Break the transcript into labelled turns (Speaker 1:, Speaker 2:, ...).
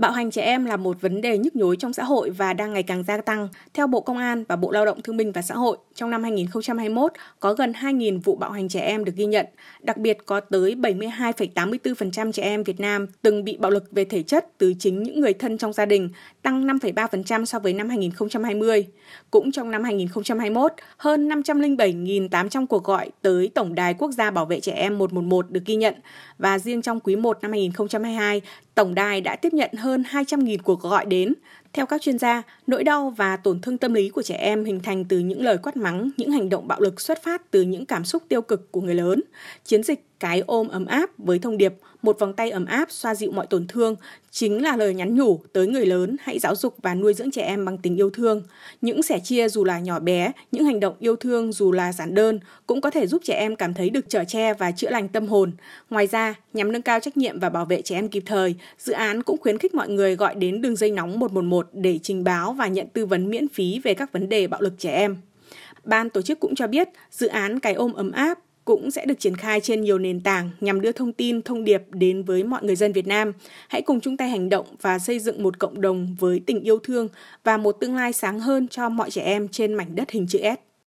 Speaker 1: Bạo hành trẻ em là một vấn đề nhức nhối trong xã hội và đang ngày càng gia tăng. Theo Bộ Công an và Bộ Lao động Thương binh và Xã hội, trong năm 2021 có gần 2.000 vụ bạo hành trẻ em được ghi nhận. Đặc biệt có tới 72,84% trẻ em Việt Nam từng bị bạo lực về thể chất từ chính những người thân trong gia đình, tăng 5,3% so với năm 2020. Cũng trong năm 2021, hơn 507.800 cuộc gọi tới Tổng đài Quốc gia Bảo vệ trẻ em 111 được ghi nhận và riêng trong quý 1 năm 2022, tổng đài đã tiếp nhận hơn hơn 200.000 cuộc gọi đến. Theo các chuyên gia, nỗi đau và tổn thương tâm lý của trẻ em hình thành từ những lời quát mắng, những hành động bạo lực xuất phát từ những cảm xúc tiêu cực của người lớn. Chiến dịch cái ôm ấm áp với thông điệp một vòng tay ấm áp xoa dịu mọi tổn thương chính là lời nhắn nhủ tới người lớn hãy giáo dục và nuôi dưỡng trẻ em bằng tình yêu thương. Những sẻ chia dù là nhỏ bé, những hành động yêu thương dù là giản đơn cũng có thể giúp trẻ em cảm thấy được trở che và chữa lành tâm hồn. Ngoài ra, nhằm nâng cao trách nhiệm và bảo vệ trẻ em kịp thời, dự án cũng khuyến khích mọi người gọi đến đường dây nóng 111 để trình báo và nhận tư vấn miễn phí về các vấn đề bạo lực trẻ em. Ban tổ chức cũng cho biết dự án cái ôm ấm áp cũng sẽ được triển khai trên nhiều nền tảng nhằm đưa thông tin, thông điệp đến với mọi người dân Việt Nam. Hãy cùng chung tay hành động và xây dựng một cộng đồng với tình yêu thương và một tương lai sáng hơn cho mọi trẻ em trên mảnh đất hình chữ S.